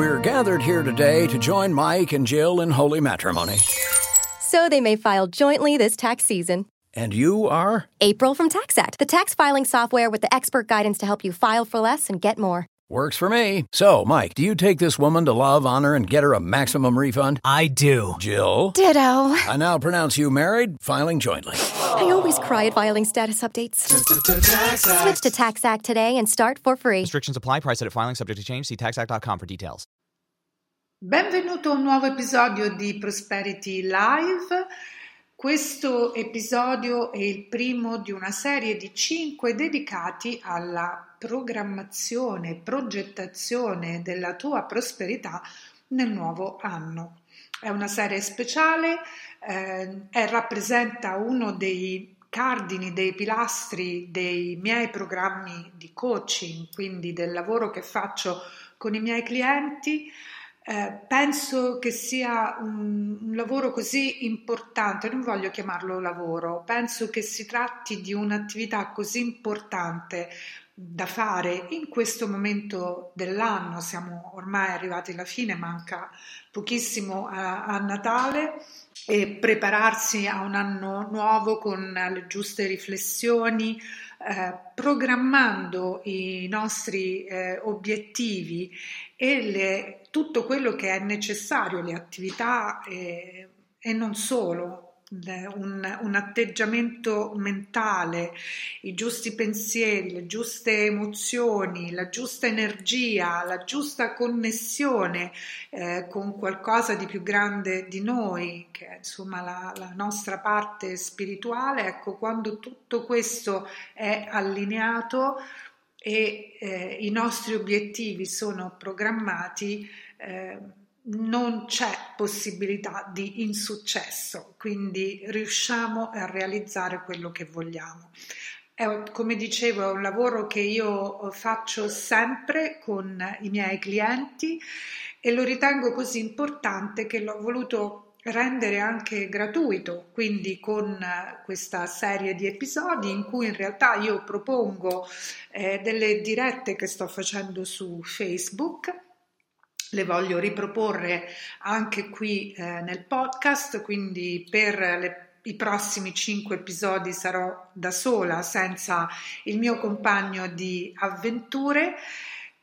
We're gathered here today to join Mike and Jill in holy matrimony. So they may file jointly this tax season. And you are? April from TaxAct, the tax filing software with the expert guidance to help you file for less and get more. Works for me. So, Mike, do you take this woman to love, honor, and get her a maximum refund? I do. Jill? Ditto. I now pronounce you married, filing jointly. I always cry at filing status updates. Switch to TaxAct today and start for free. Restrictions apply. Price at filing subject to change. See taxact.com for details. Benvenuto a un nuovo episodio di Prosperity Live. Questo episodio è il primo di una serie di cinque dedicati alla programmazione, progettazione della tua prosperità nel nuovo anno. È una serie speciale, eh, è, rappresenta uno dei cardini, dei pilastri dei miei programmi di coaching, quindi del lavoro che faccio con i miei clienti. Eh, penso che sia un, un, lavoro così importante, non voglio chiamarlo lavoro, penso che si tratti di un'attività così importante da fare in questo momento dell'anno, siamo ormai arrivati alla fine, manca pochissimo a, a Natale e prepararsi a un anno nuovo con le giuste riflessioni, eh, programmando i nostri eh, obiettivi e le, tutto quello che è necessario, le attività eh, e non solo, un, un, atteggiamento mentale, i giusti pensieri, le giuste emozioni, la giusta energia, la giusta connessione eh, con qualcosa di più grande di noi, che è insomma la, la nostra parte spirituale, ecco, quando tutto questo è allineato e eh, i nostri obiettivi sono programmati, eh, non c'è possibilità di insuccesso, quindi riusciamo a realizzare quello che vogliamo. È, come dicevo, è un lavoro che io faccio sempre con i miei clienti e lo ritengo così importante che l'ho voluto rendere anche gratuito, quindi con questa serie di episodi in cui in realtà io propongo eh, delle dirette che sto facendo su Facebook le voglio riproporre anche qui eh, nel podcast, quindi per le, i prossimi cinque episodi sarò da sola, senza il mio compagno di avventure.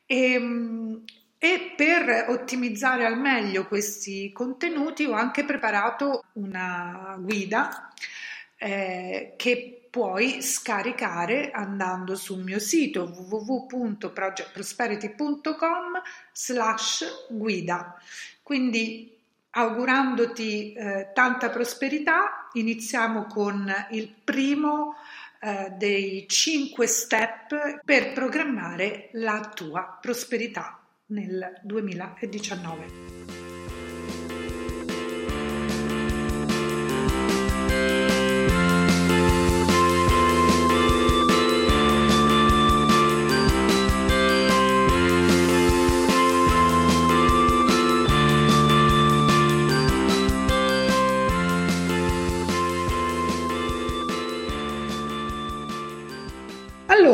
E, ehm, e per ottimizzare al meglio questi contenuti ho anche preparato una guida eh, che puoi scaricare andando sul mio sito www.projectprosperity.com slash guida. Quindi augurandoti eh, tanta prosperità, iniziamo con il primo eh, dei cinque step per programmare la tua prosperità nel 2019.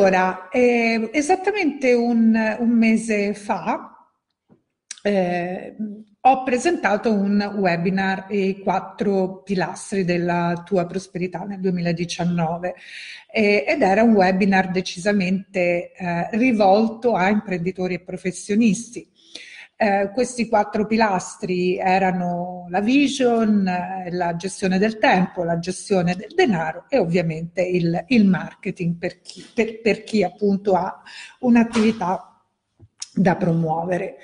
Allora, eh, esattamente un, un, mese fa eh, ho presentato un webinar, i quattro pilastri della tua prosperità nel 2019 eh, ed era un webinar decisamente eh, rivolto a imprenditori e professionisti. Eh, questi quattro pilastri erano la vision, eh, la gestione del tempo, la gestione del denaro e ovviamente il, il marketing per chi, per, per chi appunto ha un'attività da promuovere.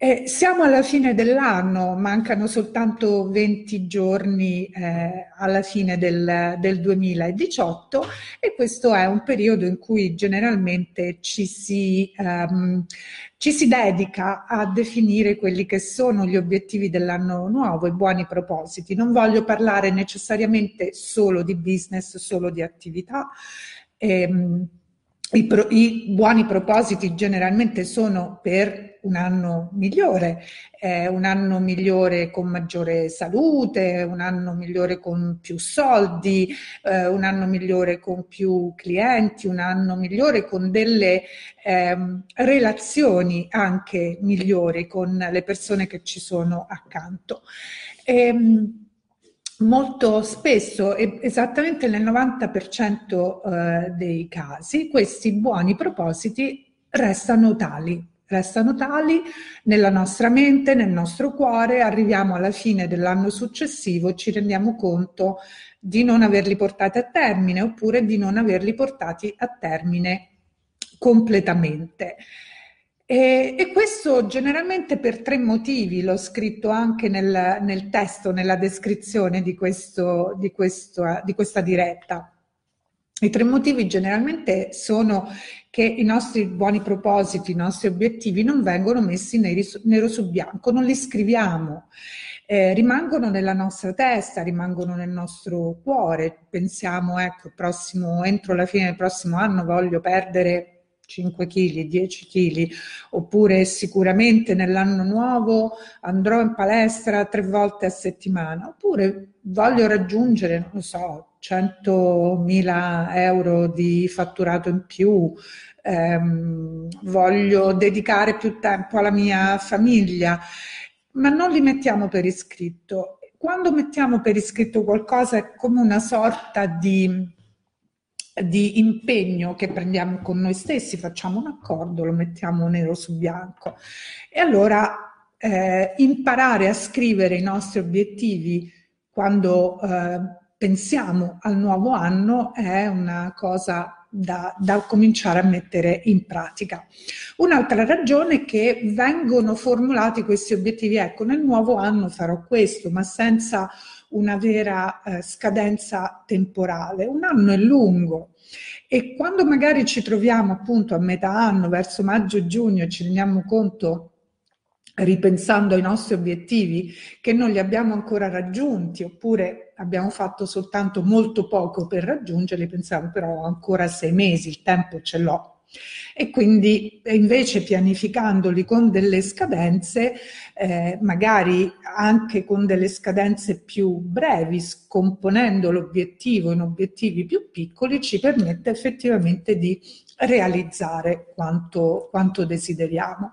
Eh, siamo alla fine dell'anno, mancano soltanto 20 giorni eh, alla fine del, del, 2018 e questo è un periodo in cui generalmente ci si, um, ci si dedica a definire quelli che sono gli obiettivi dell'anno nuovo, i buoni propositi. Non voglio parlare necessariamente solo di business, solo di attività. Ehm, i, pro, I buoni propositi generalmente sono per un anno migliore, eh, un anno migliore con maggiore salute, un anno migliore con più soldi, eh, un anno migliore con più clienti, un anno migliore con delle ehm, relazioni anche migliori con le persone che ci sono accanto. Ehm, molto spesso, esattamente nel 90% eh, dei casi, questi buoni propositi restano tali, restano tali nella nostra mente, nel nostro cuore, arriviamo alla fine dell'anno successivo, ci rendiamo conto di non averli portati a termine oppure di non averli portati a termine completamente. E, e, questo generalmente per tre motivi, l'ho scritto anche nel, nel testo, nella descrizione di, questo, di, questo, di questa diretta. I tre motivi generalmente sono che i nostri buoni propositi, i nostri obiettivi non vengono messi nero su bianco, non li scriviamo. Eh, rimangono nella nostra testa, rimangono nel nostro cuore. Pensiamo, ecco, prossimo, entro la fine del prossimo anno voglio perdere 5 kg, 10 kg, oppure sicuramente nell'anno nuovo andrò in palestra tre volte a settimana, oppure voglio raggiungere, non lo so, 100.000 euro di fatturato in più, ehm, voglio dedicare più tempo alla mia famiglia, ma non li mettiamo per iscritto. Quando mettiamo per iscritto qualcosa è come una sorta di di impegno che prendiamo con noi stessi, facciamo un accordo, lo mettiamo nero su bianco. E allora eh, imparare a scrivere i nostri obiettivi quando eh, pensiamo al nuovo anno è una cosa da, da, cominciare a mettere in pratica. Un'altra ragione è che vengono formulati questi obiettivi, ecco, nel nuovo anno farò questo, ma senza una vera eh, scadenza temporale. Un anno è lungo e quando magari ci troviamo appunto a metà anno, verso maggio-giugno, ci rendiamo conto ripensando ai nostri obiettivi che non li abbiamo ancora raggiunti oppure abbiamo fatto soltanto molto poco per raggiungerli, pensiamo però ancora sei mesi, il tempo ce l'ho e quindi invece pianificandoli con delle scadenze, eh, magari anche con delle scadenze più brevi, scomponendo l'obiettivo in obiettivi più piccoli, ci permette effettivamente di realizzare quanto, quanto desideriamo.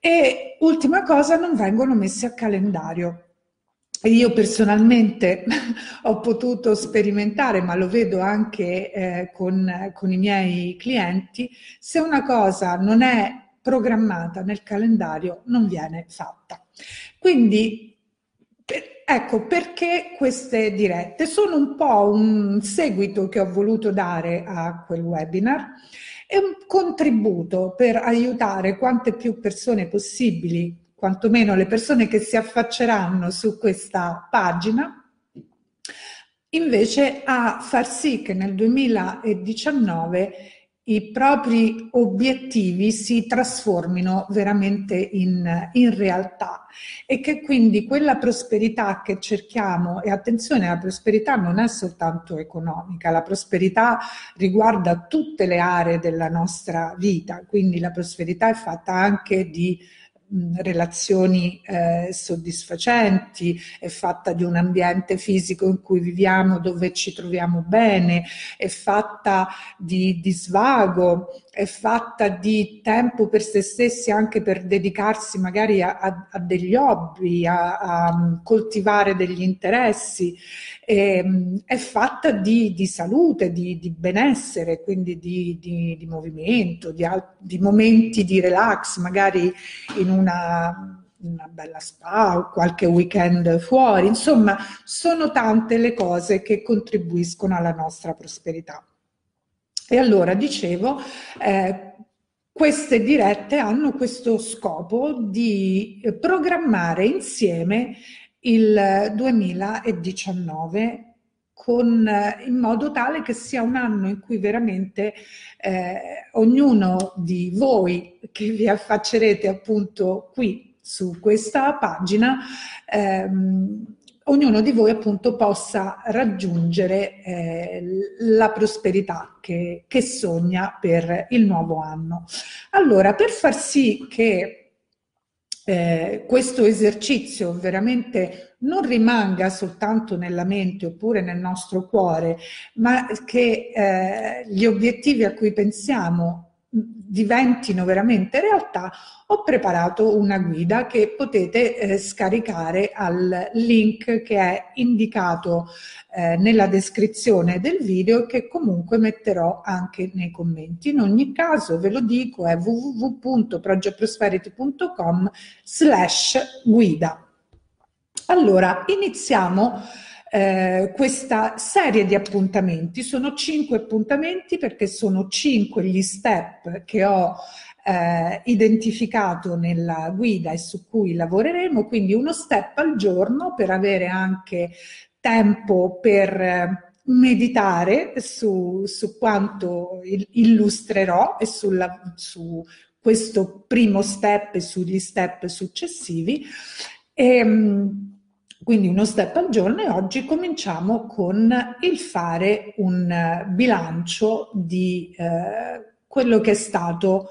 E ultima cosa, non vengono messi a calendario. Io personalmente ho potuto sperimentare, ma lo vedo anche eh, con, con i miei clienti, se una cosa non è programmata nel calendario non viene fatta. Quindi ecco perché queste dirette sono un po' un seguito che ho voluto dare a quel webinar e un contributo per aiutare quante più persone possibili quantomeno le persone che si affacceranno su questa pagina, invece a far sì che nel 2019 i propri obiettivi si trasformino veramente in, in, realtà e che quindi quella prosperità che cerchiamo, e attenzione, la prosperità non è soltanto economica, la prosperità riguarda tutte le aree della nostra vita, quindi la prosperità è fatta anche di relazioni eh, soddisfacenti, è fatta di un ambiente fisico in cui viviamo dove ci troviamo bene, è fatta di, di svago, è fatta di tempo per se stessi anche per dedicarsi magari a, a, a degli hobby, a, a, coltivare degli interessi, ehm, è fatta di, di salute, di, di, benessere, quindi di, di movimento, di, momenti di relax, magari in una una bella spa o qualche weekend fuori, insomma sono tante le cose che contribuiscono alla nostra prosperità. E allora dicevo, eh, queste dirette hanno questo scopo di programmare insieme il 2019 con, in modo tale che sia un anno in cui veramente eh, ognuno di voi che vi affaccerete appunto qui su questa pagina ehm, ognuno di voi appunto possa raggiungere eh, la prosperità che, che, sogna per il nuovo anno. Allora, per far sì che eh, questo esercizio veramente non rimanga soltanto nella mente oppure nel nostro cuore, ma che eh, gli obiettivi a cui pensiamo diventino veramente realtà, ho preparato una guida che potete eh, scaricare al link che è indicato eh, nella descrizione del video che comunque metterò anche nei commenti. In ogni caso ve lo dico è www.projectprosperity.com slash guida. Allora, iniziamo eh, questa serie di appuntamenti. Sono cinque appuntamenti perché sono cinque gli step che ho eh, identificato nella guida e su cui lavoreremo, quindi uno step al giorno per avere anche tempo per eh, meditare su, su quanto illustrerò e sulla, su questo primo step e sugli step successivi. E, ehm, quindi uno step al giorno e oggi cominciamo con il fare un eh, bilancio di eh, quello che è stato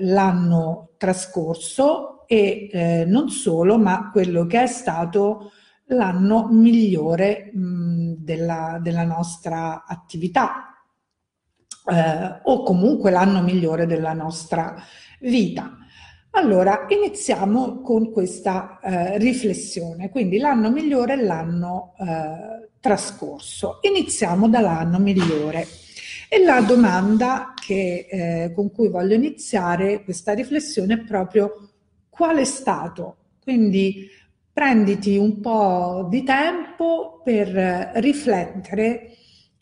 l'anno trascorso e eh, non solo, ma quello che è stato l'anno migliore mh, della, della, nostra attività eh, o comunque l'anno migliore della nostra vita. Allora, iniziamo con questa eh, riflessione. Quindi l'anno migliore è l'anno eh, trascorso. Iniziamo dall'anno migliore. E la domanda che, eh, con cui voglio iniziare questa riflessione è proprio qual è stato? Quindi prenditi un po' di tempo per riflettere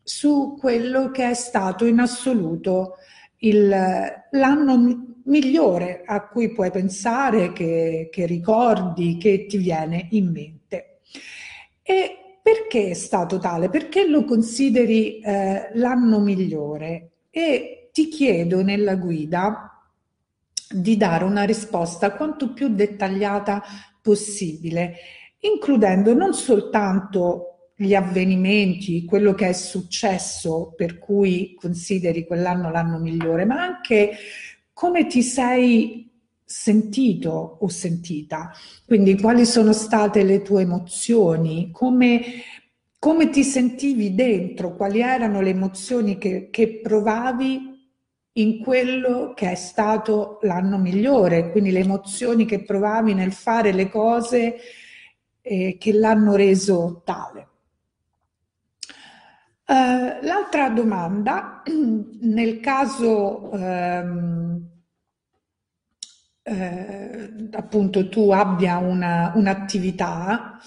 su quello che è stato in assoluto il, l'anno migliore a cui puoi pensare, che, che ricordi, che ti viene in mente. E perché è stato tale? Perché lo consideri eh, l'anno migliore? E ti chiedo nella guida di dare una risposta quanto più dettagliata possibile, includendo non soltanto gli avvenimenti, quello che è successo per cui consideri quell'anno l'anno migliore, ma anche come ti sei sentito o sentita? Quindi quali sono state le tue emozioni? Come, come ti sentivi dentro? Quali erano le emozioni che, che provavi in quello che è stato l'anno migliore? Quindi le emozioni che provavi nel fare le cose eh, che l'hanno reso tale. Uh, l'altra domanda, nel caso um, eh, appunto tu abbia una, un'attività,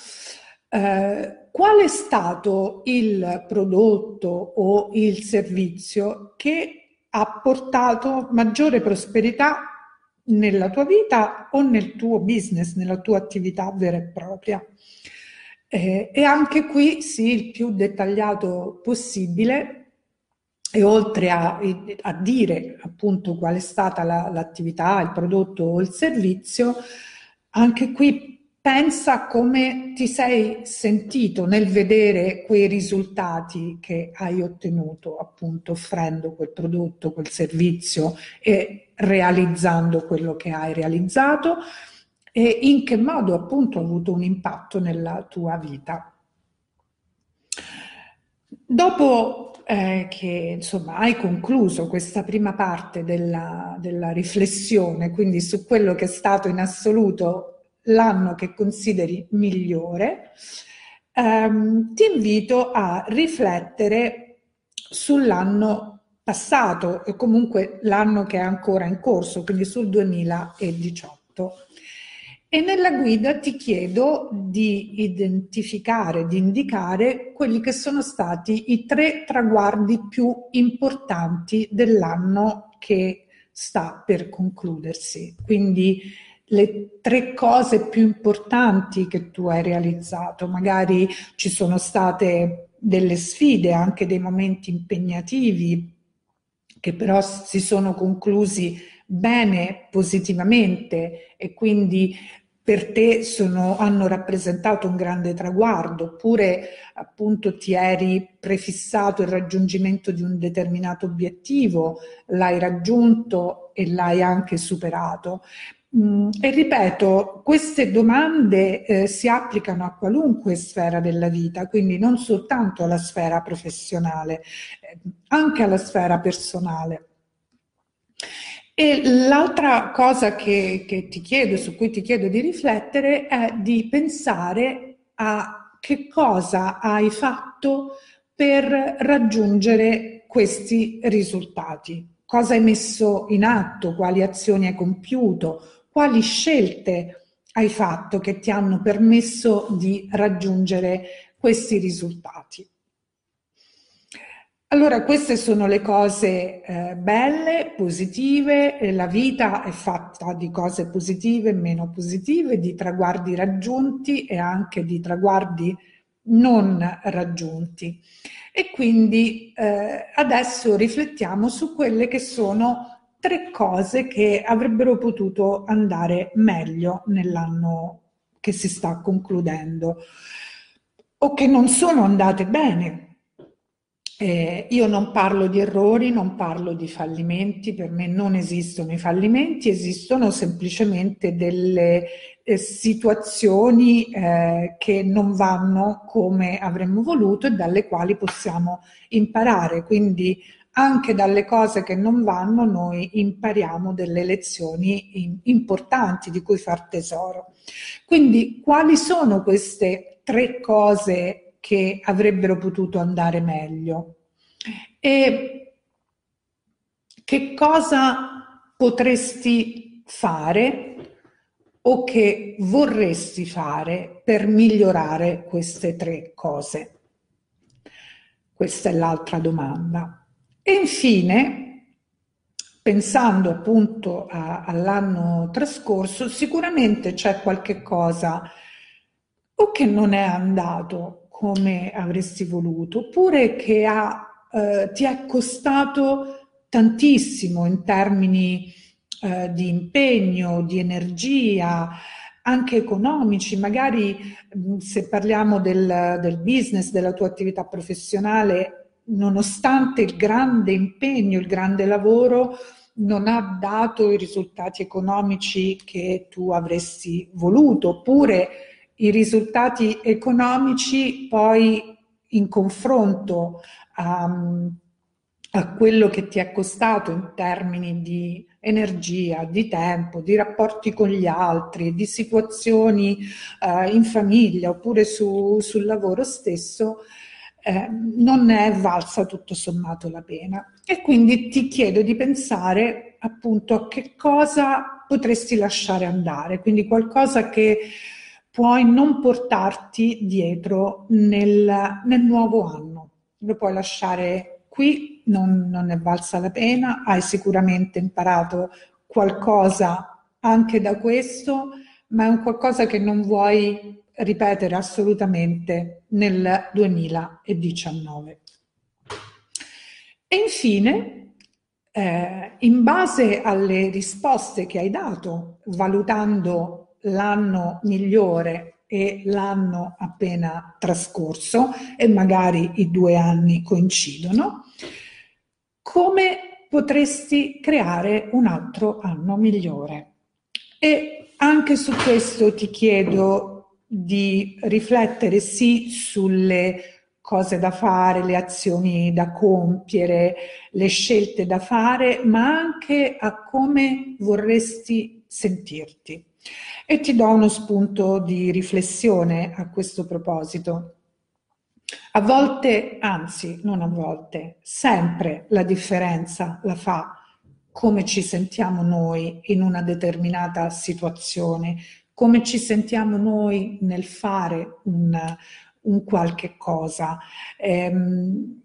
eh, qual è stato il prodotto o il servizio che ha portato maggiore prosperità nella tua vita o nel tuo business, nella tua attività vera e propria? Eh, e anche qui sì, il più dettagliato possibile e oltre a, a, dire appunto qual è stata la, l'attività, il prodotto o il servizio, anche qui pensa come ti sei sentito nel vedere quei risultati che hai ottenuto, appunto offrendo quel prodotto, quel servizio e realizzando quello che hai realizzato e in che modo appunto ha avuto un impatto nella tua vita. Dopo eh, che insomma hai concluso questa prima parte della, della riflessione, quindi su quello che è stato in assoluto l'anno che consideri migliore, ehm, ti invito a riflettere sull'anno passato e comunque l'anno che è ancora in corso, quindi sul 2018. E nella guida ti chiedo di identificare, di indicare quelli che sono stati i tre traguardi più importanti dell'anno che sta per concludersi. Quindi le tre cose più importanti che tu hai realizzato. Magari ci sono state delle sfide, anche dei momenti impegnativi che però si sono conclusi bene, positivamente e quindi per te sono, hanno rappresentato un grande traguardo, oppure appunto ti eri prefissato il raggiungimento di un determinato obiettivo, l'hai raggiunto e l'hai anche superato. Mm, e ripeto, queste domande eh, si applicano a qualunque sfera della vita, quindi non soltanto alla sfera professionale, eh, anche alla sfera personale. E l'altra cosa che, che ti chiedo, su cui ti chiedo di riflettere, è di pensare a che cosa hai fatto per raggiungere questi risultati. Cosa hai messo in atto, quali azioni hai compiuto, quali scelte hai fatto che ti hanno permesso di raggiungere questi risultati. Allora, queste sono le cose eh, belle, positive, la vita è fatta di cose positive e meno positive, di traguardi raggiunti e anche di traguardi non raggiunti. E quindi eh, adesso riflettiamo su quelle che sono tre cose che avrebbero potuto andare meglio nell'anno che si sta concludendo o che non sono andate bene eh, io non parlo di errori, non parlo di fallimenti, per me non esistono i fallimenti, esistono semplicemente delle eh, situazioni eh, che non vanno come avremmo voluto e dalle quali possiamo imparare. Quindi anche dalle cose che non vanno noi impariamo delle lezioni in, importanti di cui far tesoro. Quindi quali sono queste tre cose che avrebbero potuto andare meglio. E che cosa potresti fare o che vorresti fare per migliorare queste tre cose? Questa è l'altra domanda. E infine, pensando appunto all'anno trascorso, sicuramente c'è qualche cosa o che non è andato come avresti voluto, oppure che ha, eh, ti è costato tantissimo in termini eh, di impegno, di energia, anche economici, magari mh, se parliamo del, del business, della tua attività professionale, nonostante il grande impegno, il grande lavoro, non ha dato i risultati economici che tu avresti voluto, oppure i risultati economici poi in confronto a, a, quello che ti è costato in termini di energia, di tempo, di rapporti con gli altri, di situazioni eh, in famiglia oppure su, sul lavoro stesso, eh, non è valsa tutto sommato la pena. E quindi ti chiedo di pensare appunto a che cosa potresti lasciare andare, quindi qualcosa che puoi non portarti dietro nel, nel nuovo anno. Lo puoi lasciare qui, non, non è valsa la pena, hai sicuramente imparato qualcosa anche da questo, ma è un qualcosa che non vuoi ripetere assolutamente nel 2019. E infine, eh, in base alle risposte che hai dato, valutando l'anno migliore e l'anno appena trascorso e magari i due anni coincidono, come potresti creare un altro anno migliore? E anche su questo ti chiedo di riflettere sì sulle cose da fare, le azioni da compiere, le scelte da fare, ma anche a come vorresti sentirti. E ti do uno spunto di riflessione a questo proposito. A volte, anzi non a volte, sempre la differenza la fa come ci sentiamo noi in una determinata situazione, come ci sentiamo noi nel fare un, un qualche cosa. Ehm,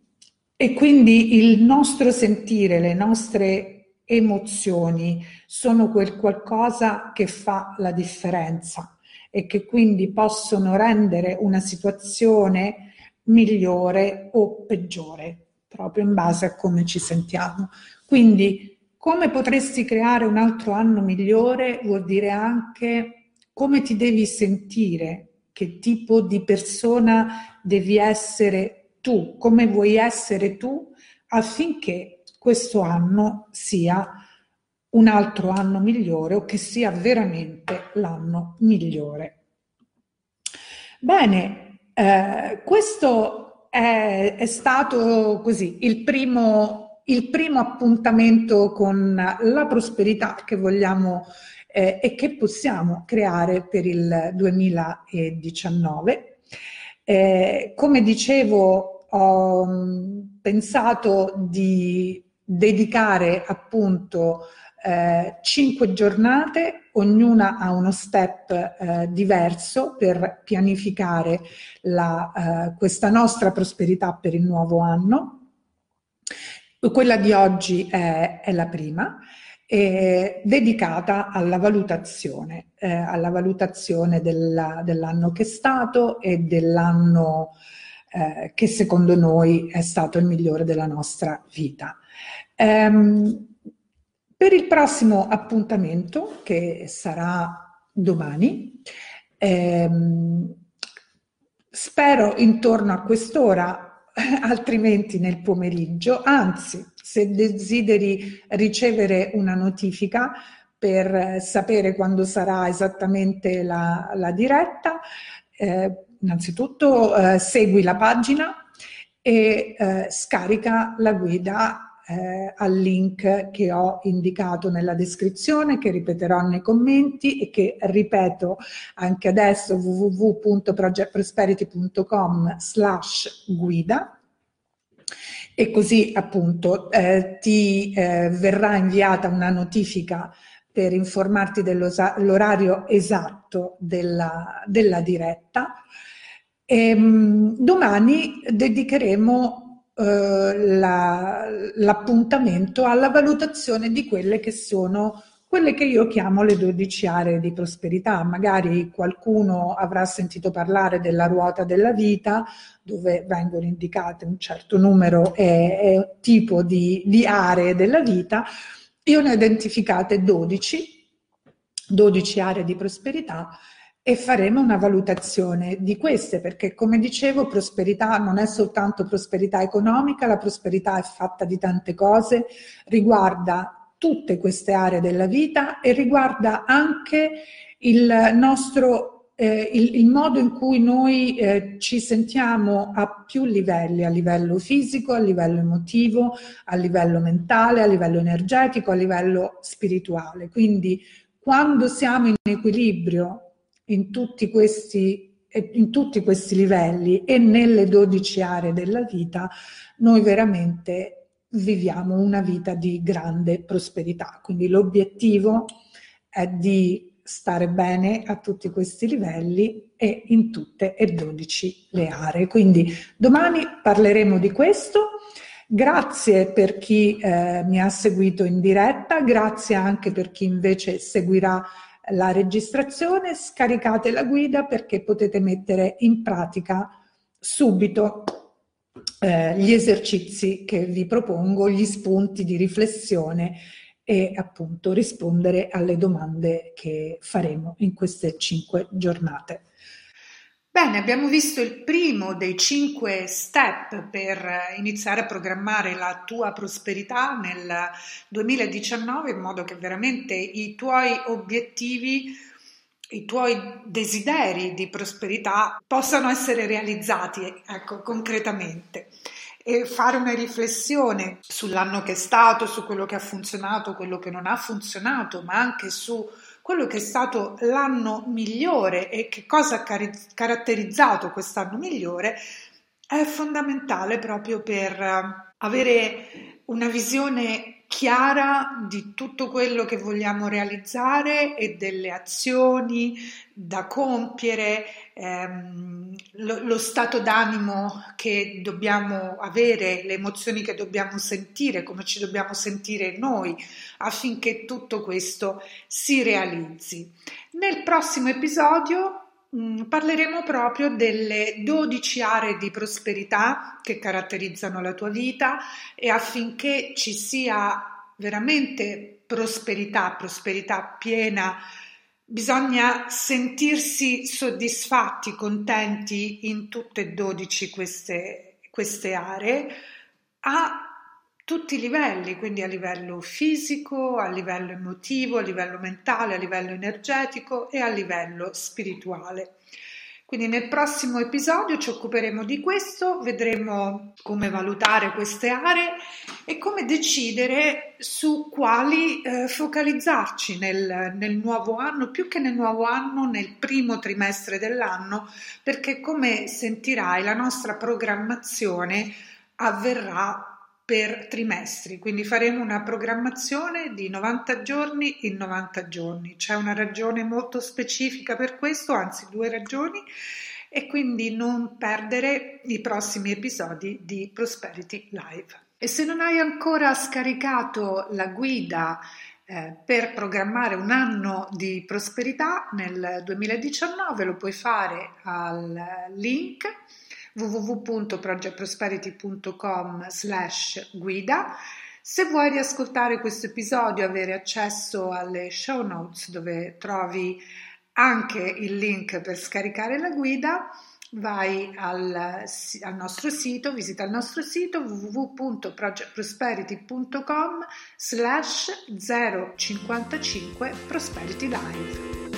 e quindi il nostro sentire, le nostre emozioni sono quel qualcosa che fa la differenza e che quindi possono rendere una situazione migliore o peggiore, proprio in base a come ci sentiamo. Quindi come potresti creare un altro anno migliore vuol dire anche come ti devi sentire, che tipo di persona devi essere tu, come vuoi essere tu affinché questo anno sia un altro anno migliore o che sia veramente l'anno migliore. Bene, eh, questo è, è, stato così il primo, il primo appuntamento con la prosperità che vogliamo eh, e che possiamo creare per il 2019. Eh, come dicevo, ho mm, pensato di dedicare appunto eh, cinque giornate, ognuna ha uno step eh, diverso per pianificare la, eh, questa nostra prosperità per il nuovo anno. Quella di oggi è, è la prima, dedicata alla valutazione, eh, alla valutazione della, dell'anno che è stato e dell'anno eh, che secondo noi è stato il migliore della nostra vita. Um, per il prossimo appuntamento, che sarà domani, ehm, spero intorno a quest'ora, altrimenti nel pomeriggio, anzi, se desideri ricevere una notifica per sapere quando sarà esattamente la, la diretta, eh, innanzitutto eh, segui la pagina e eh, scarica la guida eh, al link che ho indicato nella descrizione, che ripeterò nei commenti e che ripeto anche adesso www.projectprosperity.com slash guida e così appunto eh, ti eh, verrà inviata una notifica per informarti dell'orario esatto della, della diretta. E, ehm, domani dedicheremo eh, la, l'appuntamento alla valutazione di quelle che sono quelle che io chiamo le 12 aree di prosperità. Magari qualcuno avrà sentito parlare della ruota della vita, dove vengono indicate un certo numero e, tipo di, di aree della vita. Io ne ho identificate 12, 12 aree di prosperità e faremo una valutazione di queste, perché come dicevo, prosperità non è soltanto prosperità economica, la prosperità è fatta di tante cose, riguarda tutte queste aree della vita e riguarda anche il nostro eh, il, il, modo in cui noi eh, ci sentiamo a più livelli, a livello fisico, a livello emotivo, a livello mentale, a livello energetico, a livello spirituale. Quindi quando siamo in equilibrio in tutti questi in tutti questi livelli e nelle 12 aree della vita, noi veramente viviamo una vita di grande prosperità. Quindi l'obiettivo è di stare bene a tutti questi livelli e in tutte e 12 le aree. Quindi domani parleremo di questo. Grazie per chi eh, mi ha seguito in diretta, grazie anche per chi invece seguirà la registrazione, scaricate la guida perché potete mettere in pratica subito eh, gli esercizi che vi propongo, gli spunti di riflessione e appunto rispondere alle domande che faremo in queste cinque giornate. Bene, abbiamo visto il primo dei cinque step per iniziare a programmare la tua prosperità nel 2019 in modo che veramente i tuoi obiettivi, i tuoi desideri di prosperità possano essere realizzati, ecco, concretamente. E fare una riflessione sull'anno che è stato, su quello che ha funzionato, quello che non ha funzionato, ma anche su quello che è stato l'anno migliore e che cosa ha car- caratterizzato quest'anno migliore è fondamentale proprio per eh, avere una visione chiara di tutto quello che vogliamo realizzare e delle azioni da compiere, ehm, lo, lo, stato d'animo che dobbiamo avere, le emozioni che dobbiamo sentire, come ci dobbiamo sentire noi affinché tutto questo si realizzi. Nel prossimo episodio parleremo proprio delle 12 aree di prosperità che caratterizzano la tua vita e affinché ci sia veramente prosperità, prosperità piena, bisogna sentirsi soddisfatti, contenti in tutte e 12 queste, queste aree, a tutti i livelli, quindi a livello fisico, a livello emotivo, a livello mentale, a livello energetico e a livello spirituale. Quindi nel prossimo episodio ci occuperemo di questo, vedremo come valutare queste aree e come decidere su quali eh, focalizzarci nel, nel nuovo anno, più che nel nuovo anno, nel primo trimestre dell'anno, perché come sentirai la nostra programmazione avverrà per trimestri, quindi faremo una programmazione di 90 giorni in 90 giorni. C'è una ragione molto specifica per questo, anzi due ragioni, e quindi non perdere i prossimi episodi di Prosperity Live. E se non hai ancora scaricato la guida eh, per programmare un anno di prosperità nel 2019, lo puoi fare al link www.projectprosperity.com slash guida. Se vuoi riascoltare questo episodio avere accesso alle show notes dove trovi anche il link per scaricare la guida, vai al, al, nostro sito, visita il nostro sito www.projectprosperity.com slash 055 Prosperity Live.